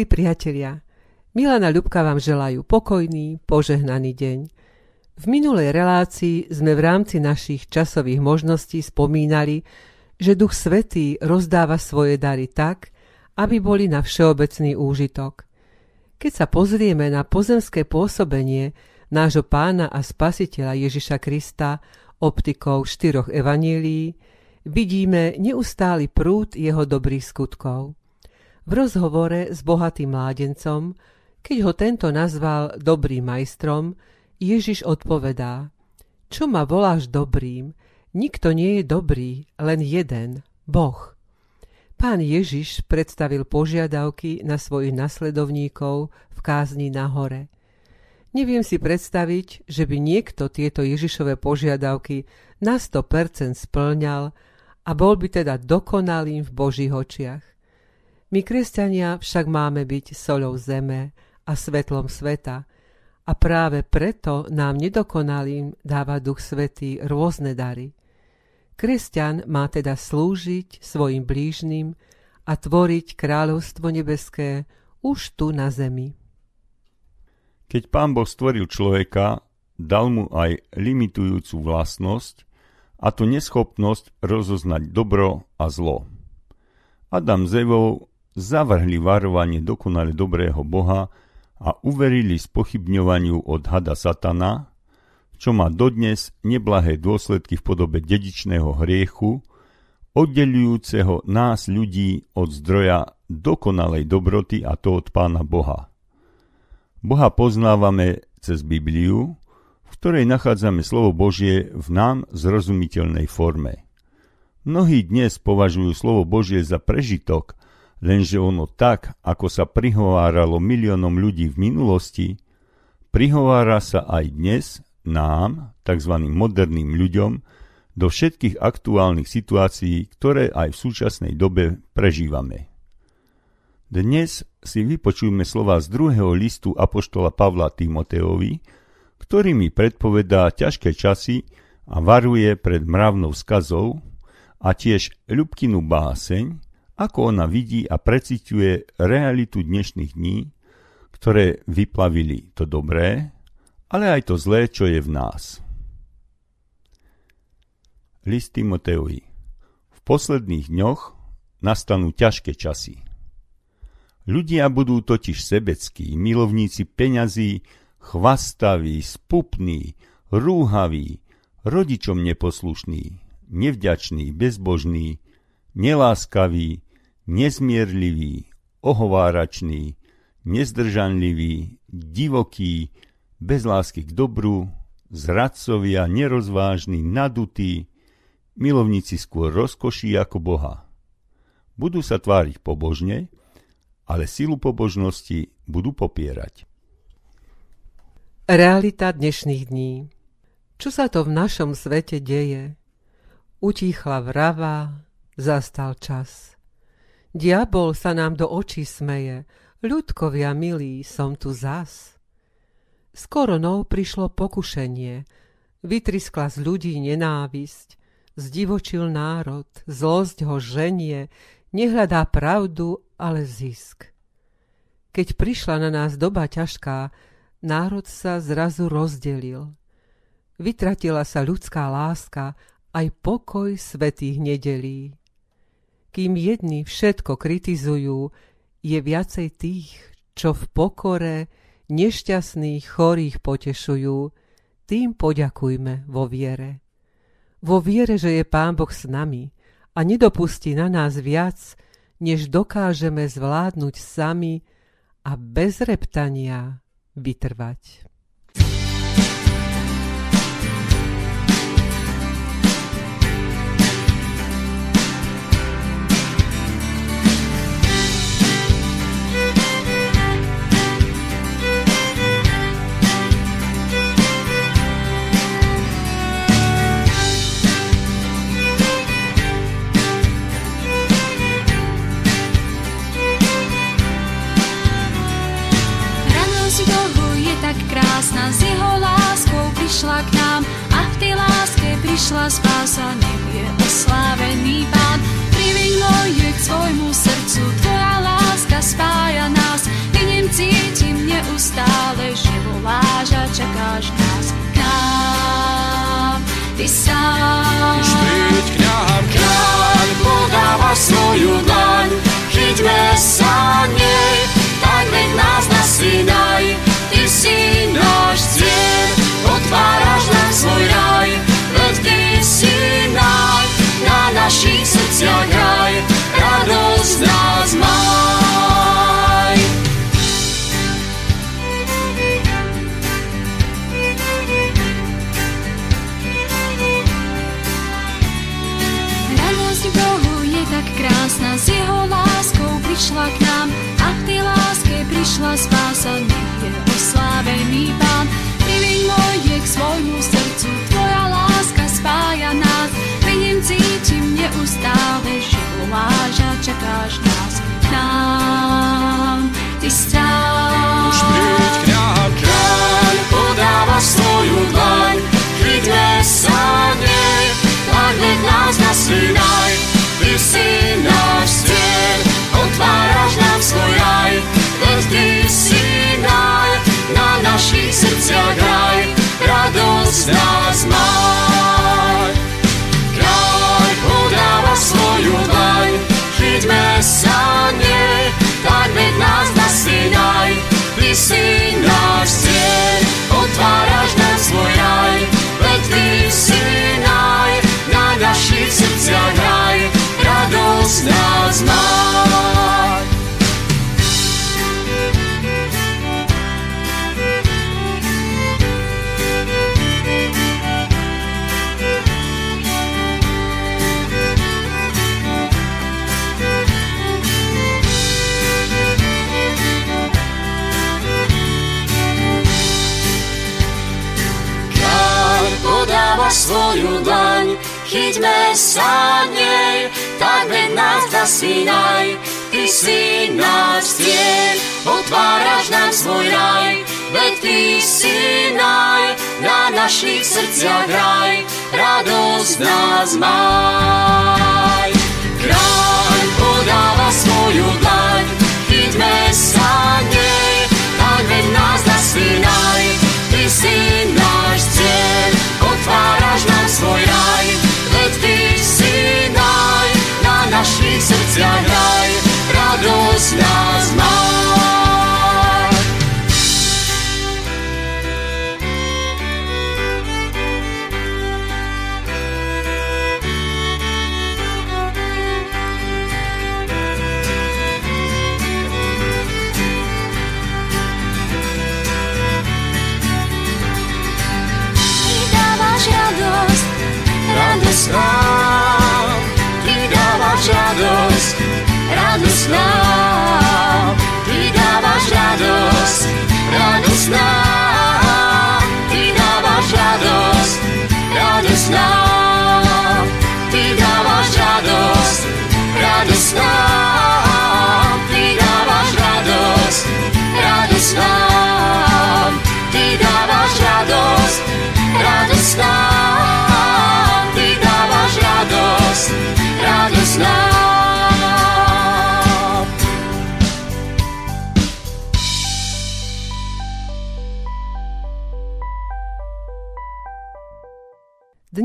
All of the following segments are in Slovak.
Milí priatelia, Milana Ľubka vám želajú pokojný, požehnaný deň. V minulej relácii sme v rámci našich časových možností spomínali, že Duch Svetý rozdáva svoje dary tak, aby boli na všeobecný úžitok. Keď sa pozrieme na pozemské pôsobenie nášho pána a spasiteľa Ježiša Krista optikou štyroch evanílií, vidíme neustály prúd jeho dobrých skutkov. V rozhovore s bohatým mládencom, keď ho tento nazval dobrým majstrom, Ježiš odpovedá Čo ma voláš dobrým? Nikto nie je dobrý, len jeden, Boh. Pán Ježiš predstavil požiadavky na svojich nasledovníkov v kázni na hore. Neviem si predstaviť, že by niekto tieto Ježišové požiadavky na 100% splňal a bol by teda dokonalým v Božích očiach. My, kresťania, však máme byť soľou zeme a svetlom sveta a práve preto nám nedokonalým dáva Duch Svetý rôzne dary – Kresťan má teda slúžiť svojim blížnym a tvoriť kráľovstvo nebeské už tu na zemi. Keď pán Boh stvoril človeka, dal mu aj limitujúcu vlastnosť, a to neschopnosť rozoznať dobro a zlo. Adam s zavrhli varovanie dokonale dobrého Boha a uverili spochybňovaniu od hada Satana, čo má dodnes neblahé dôsledky v podobe dedičného hriechu, oddelujúceho nás ľudí od zdroja dokonalej dobroty a to od Pána Boha. Boha poznávame cez Bibliu, v ktorej nachádzame slovo Božie v nám zrozumiteľnej forme. Mnohí dnes považujú slovo Božie za prežitok, lenže ono tak, ako sa prihováralo miliónom ľudí v minulosti, prihovára sa aj dnes nám, tzv. moderným ľuďom, do všetkých aktuálnych situácií, ktoré aj v súčasnej dobe prežívame. Dnes si vypočujme slova z druhého listu Apoštola Pavla Timoteovi, ktorý mi predpovedá ťažké časy a varuje pred mravnou skazou a tiež ľubkinu báseň, ako ona vidí a preciťuje realitu dnešných dní, ktoré vyplavili to dobré, ale aj to zlé, čo je v nás. List Timoteovi V posledných dňoch nastanú ťažké časy. Ľudia budú totiž sebeckí, milovníci peňazí, chvastaví, spupní, rúhaví, rodičom neposlušní, nevďační, bezbožní, neláskaví, nezmierliví, ohovárační, nezdržanliví, divokí, bez lásky k dobru, zradcovia, nerozvážni, nadutí, milovníci skôr rozkoší ako Boha. Budú sa tváriť pobožne, ale silu pobožnosti budú popierať. Realita dnešných dní. Čo sa to v našom svete deje? Utíchla vrava, zastal čas. Diabol sa nám do očí smeje, ľudkovia milí, som tu zas. S koronou prišlo pokušenie, vytriskla z ľudí nenávisť, zdivočil národ, zlosť ho ženie, nehľadá pravdu, ale zisk. Keď prišla na nás doba ťažká, národ sa zrazu rozdelil. Vytratila sa ľudská láska, aj pokoj svetých nedelí. Kým jedni všetko kritizujú, je viacej tých, čo v pokore nešťastných, chorých potešujú, tým poďakujme vo viere. Vo viere, že je Pán Boh s nami a nedopustí na nás viac, než dokážeme zvládnuť sami a bez reptania vytrvať. Prišla spása, nech je oslávený Pán. Priviň moje k svojmu srdcu, tvoja láska spája nás, vidím, cítim neustále, že voláš a čakáš nás k nám, ty sám. Už k nám, kráľ podáva svoju dlaň, chyťme sa nej, tak veď nás na ty si náš cieľ, otváraš srdciach hraj, radosť nás maj. Radosť Bohu je tak krásna, s jeho láskou prišla k nám a v tej láske prišla spása, neustále, že voláš a čakáš nás k nám. Ty sám. Už príď k nám, kráľ podáva svoju dlaň, chyťme sa nej, tak veď nás na Sinaj, ty si náš cieľ, otváraš nám svoj raj, veď ty si naj, na našich srdciach raj, radosť nás maj. Nás zasínaj. Ty si náš cieľ, otváraš nám svoj raj, veď ty si naj, na našich srdciach raj, radosť nás maj. Kráľ podáva svoju daň,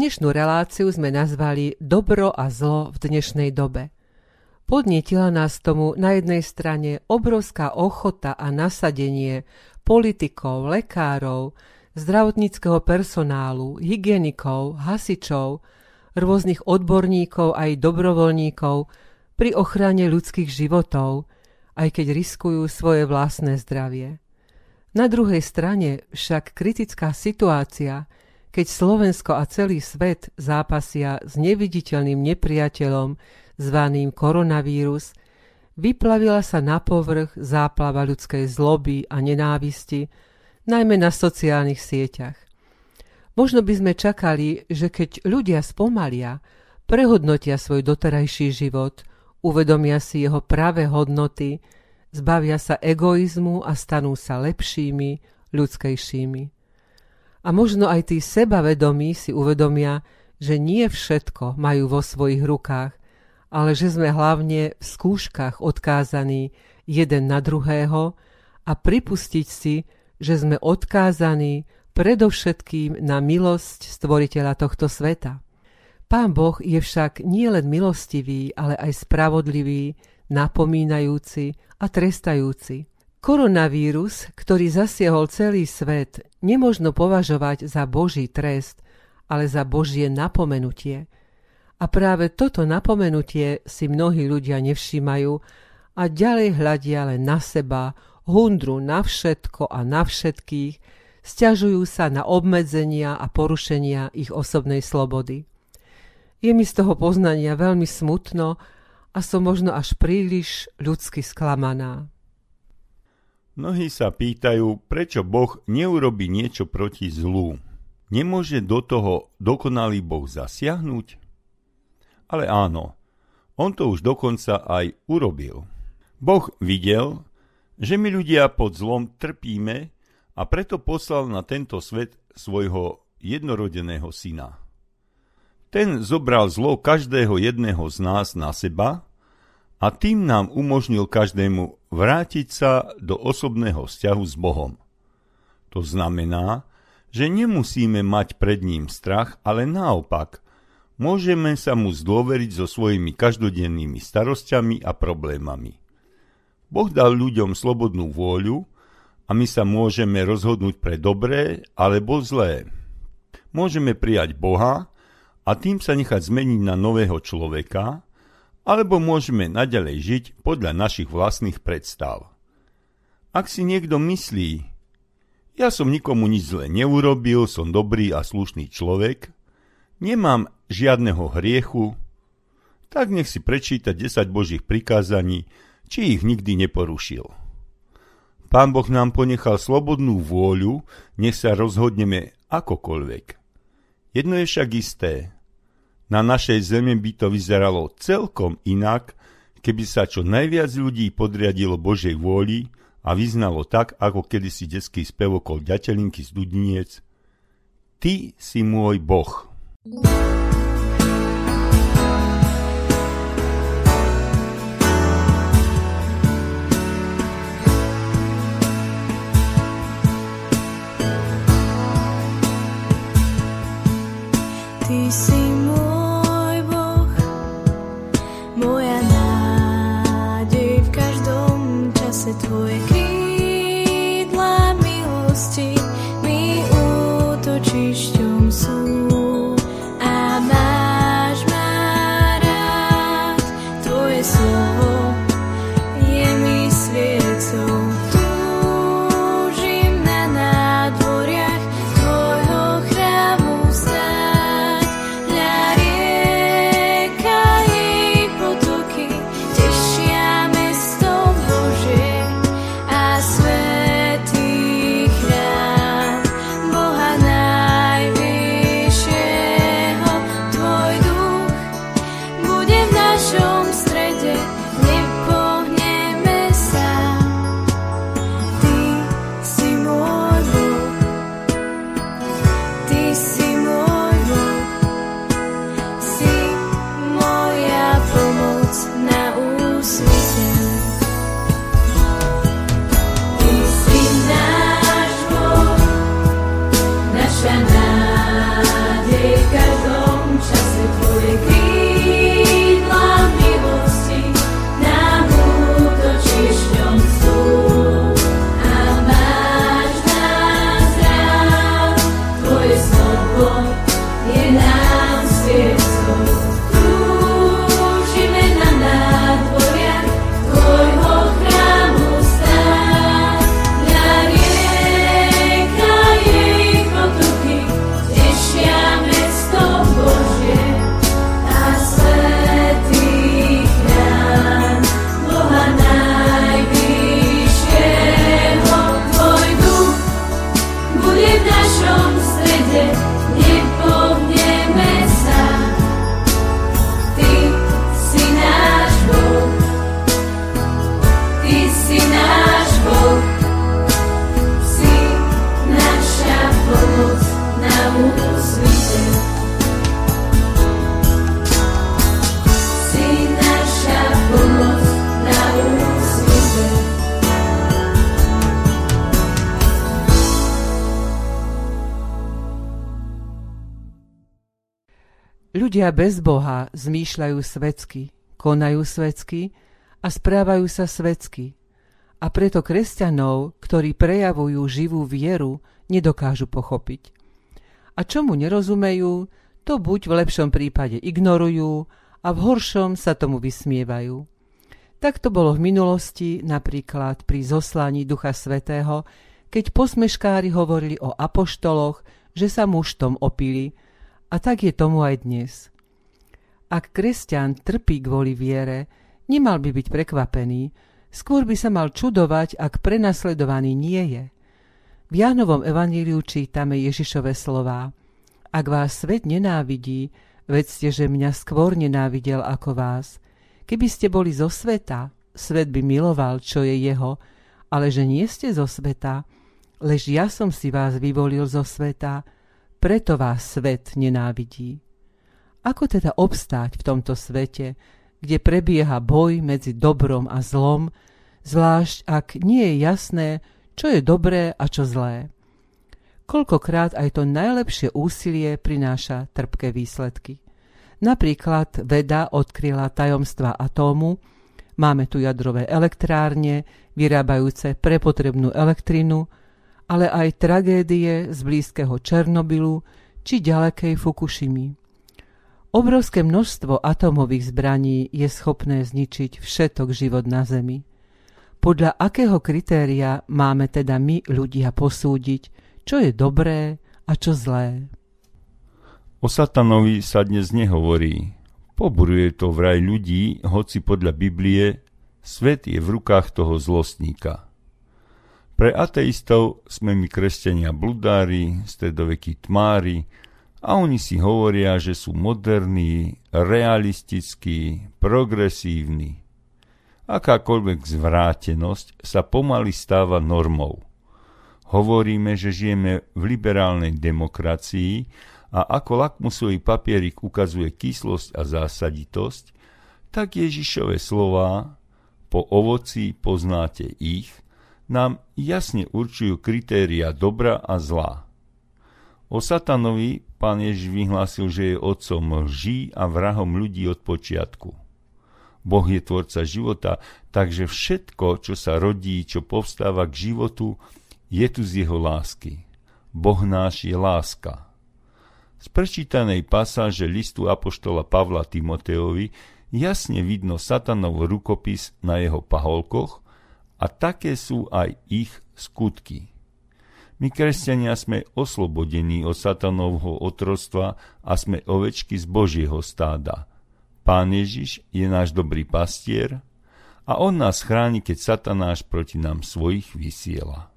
Dnešnú reláciu sme nazvali Dobro a zlo v dnešnej dobe. Podnietila nás tomu na jednej strane obrovská ochota a nasadenie politikov, lekárov, zdravotníckého personálu, hygienikov, hasičov, rôznych odborníkov aj dobrovoľníkov pri ochrane ľudských životov, aj keď riskujú svoje vlastné zdravie. Na druhej strane však kritická situácia, keď Slovensko a celý svet zápasia s neviditeľným nepriateľom zvaným koronavírus, vyplavila sa na povrch záplava ľudskej zloby a nenávisti, najmä na sociálnych sieťach. Možno by sme čakali, že keď ľudia spomalia, prehodnotia svoj doterajší život, uvedomia si jeho práve hodnoty, zbavia sa egoizmu a stanú sa lepšími, ľudskejšími. A možno aj tí sebavedomí si uvedomia, že nie všetko majú vo svojich rukách, ale že sme hlavne v skúškach odkázaní jeden na druhého a pripustiť si, že sme odkázaní predovšetkým na milosť stvoriteľa tohto sveta. Pán Boh je však nielen milostivý, ale aj spravodlivý, napomínajúci a trestajúci. Koronavírus, ktorý zasiahol celý svet, nemožno považovať za Boží trest, ale za Božie napomenutie. A práve toto napomenutie si mnohí ľudia nevšímajú a ďalej hľadia len na seba, hundru na všetko a na všetkých, stiažujú sa na obmedzenia a porušenia ich osobnej slobody. Je mi z toho poznania veľmi smutno a som možno až príliš ľudsky sklamaná. Mnohí sa pýtajú, prečo Boh neurobi niečo proti zlu. Nemôže do toho dokonalý Boh zasiahnuť? Ale áno, on to už dokonca aj urobil. Boh videl, že my ľudia pod zlom trpíme a preto poslal na tento svet svojho jednorodeného syna. Ten zobral zlo každého jedného z nás na seba a tým nám umožnil každému vrátiť sa do osobného vzťahu s Bohom. To znamená, že nemusíme mať pred ním strach, ale naopak, môžeme sa mu zdôveriť so svojimi každodennými starosťami a problémami. Boh dal ľuďom slobodnú vôľu a my sa môžeme rozhodnúť pre dobré alebo zlé. Môžeme prijať Boha a tým sa nechať zmeniť na nového človeka, alebo môžeme naďalej žiť podľa našich vlastných predstav. Ak si niekto myslí, ja som nikomu nič zle neurobil, som dobrý a slušný človek, nemám žiadneho hriechu, tak nech si prečíta 10 Božích prikázaní, či ich nikdy neporušil. Pán Boh nám ponechal slobodnú vôľu, nech sa rozhodneme akokoľvek. Jedno je však isté – na našej zemi by to vyzeralo celkom inak, keby sa čo najviac ľudí podriadilo Božej vôli a vyznalo tak, ako kedysi detský spev okolo ďatelinky z Dudniec. Ty si môj Boh. Ty Ľudia bez Boha zmýšľajú svetsky, konajú svetsky a správajú sa svetsky. A preto kresťanov, ktorí prejavujú živú vieru, nedokážu pochopiť. A čomu nerozumejú, to buď v lepšom prípade ignorujú a v horšom sa tomu vysmievajú. Tak to bolo v minulosti napríklad pri zoslaní Ducha Svetého, keď posmeškári hovorili o apoštoloch, že sa muštom opili, a tak je tomu aj dnes. Ak kresťan trpí kvôli viere, nemal by byť prekvapený, skôr by sa mal čudovať, ak prenasledovaný nie je. V Jánovom evaníliu čítame Ježišove slová. Ak vás svet nenávidí, vedzte, že mňa skôr nenávidel ako vás. Keby ste boli zo sveta, svet by miloval, čo je jeho, ale že nie ste zo sveta, lež ja som si vás vyvolil zo sveta, preto vás svet nenávidí. Ako teda obstáť v tomto svete, kde prebieha boj medzi dobrom a zlom, zvlášť ak nie je jasné, čo je dobré a čo zlé. Koľkokrát aj to najlepšie úsilie prináša trpké výsledky. Napríklad veda odkryla tajomstva atómu, máme tu jadrové elektrárne, vyrábajúce prepotrebnú elektrinu, ale aj tragédie z blízkeho Černobylu či ďalekej Fukushimy. Obrovské množstvo atómových zbraní je schopné zničiť všetok život na Zemi. Podľa akého kritéria máme teda my ľudia posúdiť, čo je dobré a čo zlé? O satanovi sa dnes nehovorí. Poburuje to vraj ľudí, hoci podľa Biblie svet je v rukách toho zlostníka. Pre ateistov sme my kresťania bludári, stredovekí tmári a oni si hovoria, že sú moderní, realistickí, progresívni. Akákoľvek zvrátenosť sa pomaly stáva normou. Hovoríme, že žijeme v liberálnej demokracii a ako lakmusový papierik ukazuje kyslosť a zásaditosť, tak Ježišové slová po ovoci poznáte ich, nám jasne určujú kritéria dobra a zla. O satanovi pán Ježiš vyhlásil, že je otcom lží a vrahom ľudí od počiatku. Boh je tvorca života, takže všetko, čo sa rodí, čo povstáva k životu, je tu z jeho lásky. Boh náš je láska. Z prečítanej pasáže listu apoštola Pavla Timoteovi jasne vidno satanov rukopis na jeho paholkoch a také sú aj ich skutky. My, kresťania, sme oslobodení od satanovho otrostva a sme ovečky z Božieho stáda – Pán Ježiš je náš dobrý pastier a on nás chráni, keď satanáš proti nám svojich vysiela.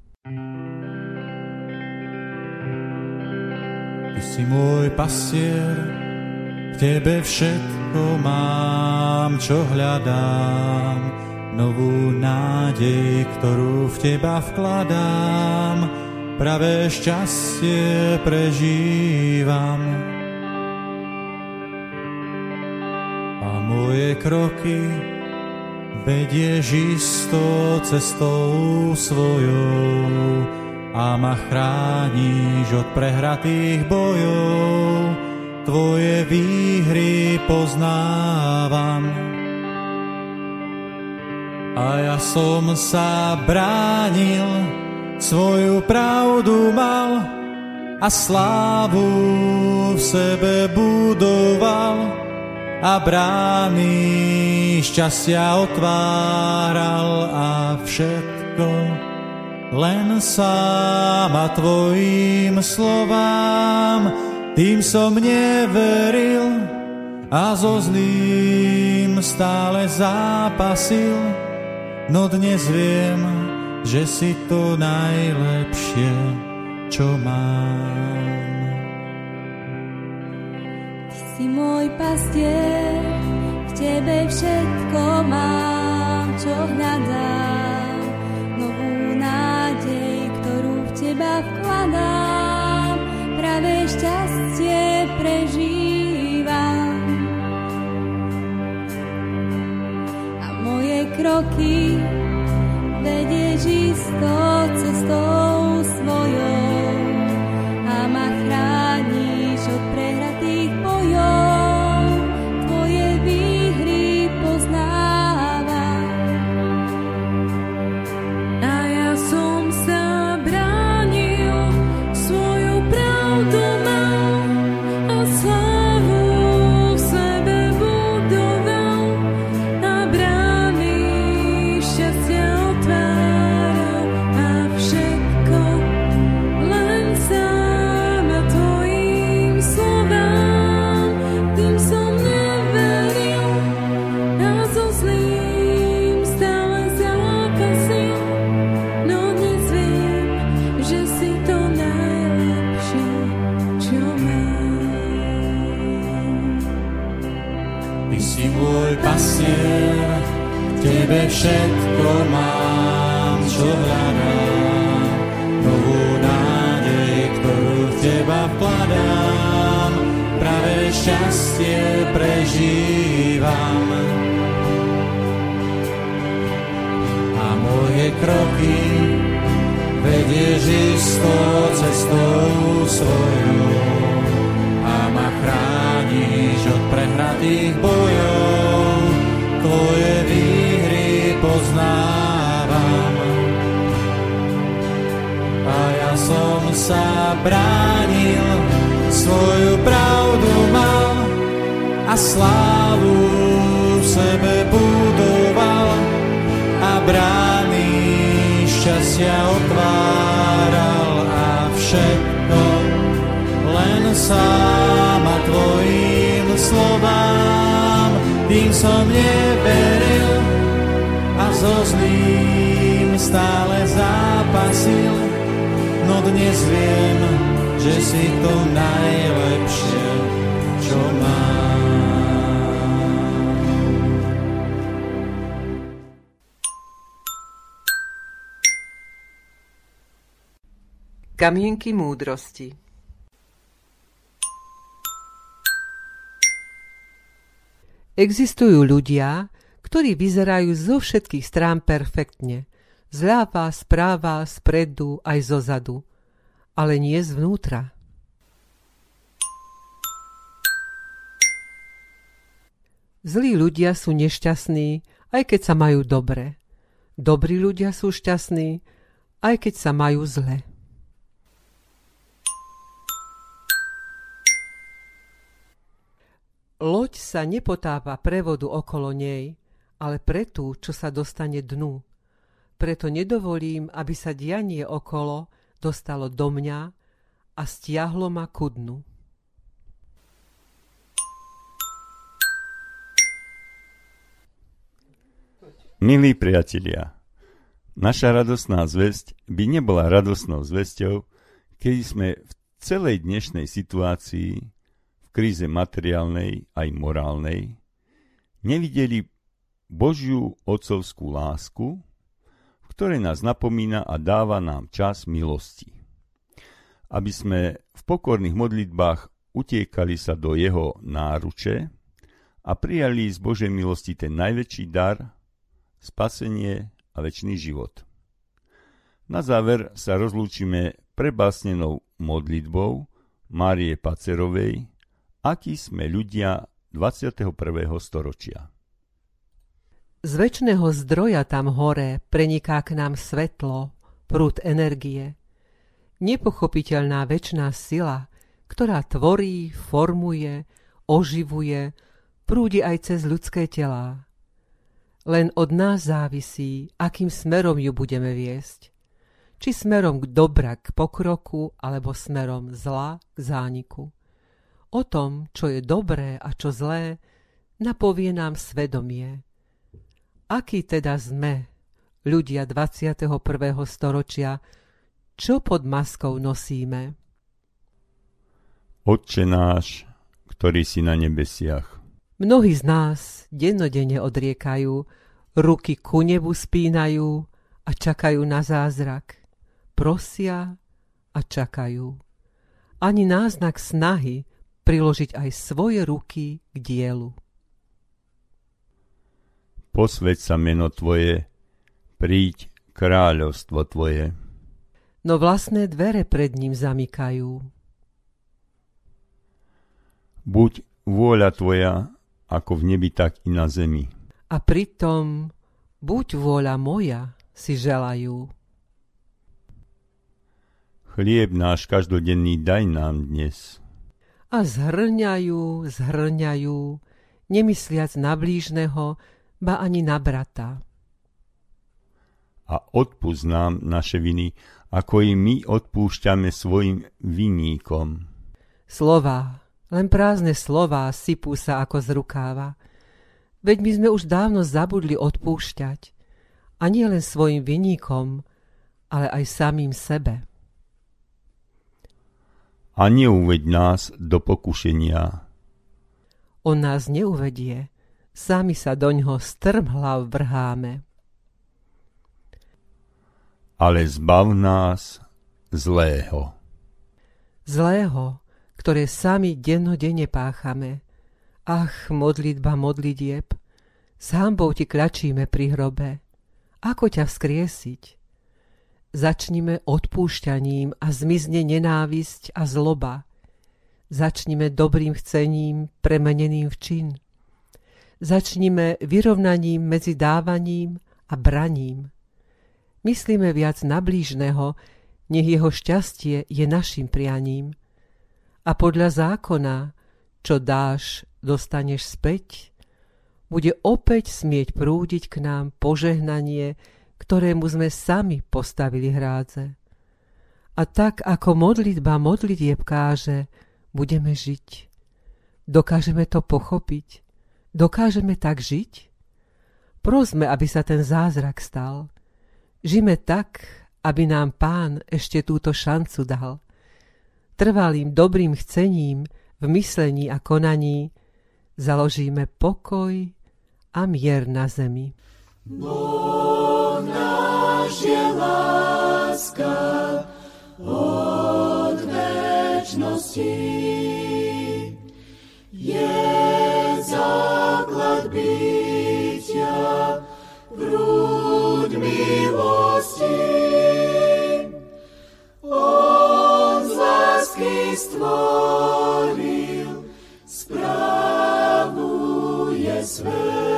Ty si môj pastier, v tebe všetko mám, čo hľadám. Novú nádej, ktorú v teba vkladám, pravé šťastie prežívam. moje kroky vedieš isto cestou svojou a ma chrániš od prehratých bojov. Tvoje výhry poznávam. A ja som sa bránil, svoju pravdu mal a slávu v sebe budoval a brány šťastia otváral a všetko len sám a tvojim slovám. Tým som neveril a so zlým stále zápasil no dnes viem, že si to najlepšie, čo mám si môj pastier, v tebe všetko mám, čo hľadám. Novú nádej, ktorú v teba vkladám, pravé šťastie prežívam. A moje kroky vedieš isto cestou svojou šťastie prežívam. A moje kroky vedieš istou cestou svojou chrániš od prehratých bojov, tvoje výhry poznávam. A ja som sa bránil, svoju pravdu mal a slávu v sebe budoval a brány šťastia otváral a všetko len sám tvojim slovám, tým som neveril a so zlým stále zápasil, no dnes viem, že si to najlepšie, čo mám. Kamienky múdrosti Existujú ľudia, ktorí vyzerajú zo všetkých strán perfektne. Zľava, správa, spredu, aj zo zadu. Ale nie zvnútra. Zlí ľudia sú nešťastní, aj keď sa majú dobre. Dobrí ľudia sú šťastní, aj keď sa majú zle. Loď sa nepotápa prevodu okolo nej, ale pre tú, čo sa dostane dnu. Preto nedovolím, aby sa dianie okolo dostalo do mňa a stiahlo ma ku dnu. Milí priatelia, naša radosná zväzť by nebola radosnou zväzťou, keď sme v celej dnešnej situácii kríze materiálnej aj morálnej, nevideli Božiu otcovskú lásku, v ktorej nás napomína a dáva nám čas milosti. Aby sme v pokorných modlitbách utiekali sa do jeho náruče a prijali z Božej milosti ten najväčší dar, spasenie a väčší život. Na záver sa rozlúčime prebásnenou modlitbou Márie Pacerovej, akí sme ľudia 21. storočia. Z väčšného zdroja tam hore preniká k nám svetlo, prúd energie. Nepochopiteľná väčšiná sila, ktorá tvorí, formuje, oživuje, prúdi aj cez ľudské telá. Len od nás závisí, akým smerom ju budeme viesť. Či smerom k dobra, k pokroku, alebo smerom zla, k zániku. O tom, čo je dobré a čo zlé, napovie nám svedomie. Aký teda sme, ľudia 21. storočia, čo pod maskou nosíme? Otče náš, ktorý si na nebesiach. Mnohí z nás dennodenne odriekajú, ruky ku nebu spínajú a čakajú na zázrak. Prosia a čakajú. Ani náznak snahy, priložiť aj svoje ruky k dielu. Posveď sa meno Tvoje, príď kráľovstvo Tvoje. No vlastné dvere pred ním zamykajú. Buď vôľa Tvoja, ako v nebi, tak i na zemi. A pritom, buď vôľa moja, si želajú. Chlieb náš každodenný daj nám dnes a zhrňajú, zhrňajú, nemysliac na blížneho, ba ani na brata. A odpúsť nám naše viny, ako i my odpúšťame svojim vinníkom. Slova, len prázdne slova sypú sa ako z rukáva. Veď my sme už dávno zabudli odpúšťať. A nie len svojim vinníkom, ale aj samým sebe a neuveď nás do pokušenia. On nás neuvedie, sami sa doňho strmhlav vrháme. Ale zbav nás zlého. Zlého, ktoré sami dennodenne páchame. Ach, modlitba modlitieb, s hambou ti klačíme pri hrobe. Ako ťa vzkriesiť? Začnime odpúšťaním a zmizne nenávisť a zloba. Začnime dobrým chcením premeneným v čin. Začnime vyrovnaním medzi dávaním a braním. Myslíme viac na blížneho, nech jeho šťastie je našim prianím a podľa zákona, čo dáš, dostaneš späť, bude opäť smieť prúdiť k nám požehnanie, ktorému sme sami postavili hrádze. A tak ako modlitba modlitieb káže, budeme žiť. Dokážeme to pochopiť? Dokážeme tak žiť? Prosme, aby sa ten zázrak stal. Žime tak, aby nám pán ešte túto šancu dal trvalým dobrým chcením v myslení a konaní založíme pokoj a mier na zemi. Boh náš je láska od večnosti. Je základ bytia, prúd milosti. stvoril, spravuje svet,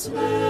Christmas.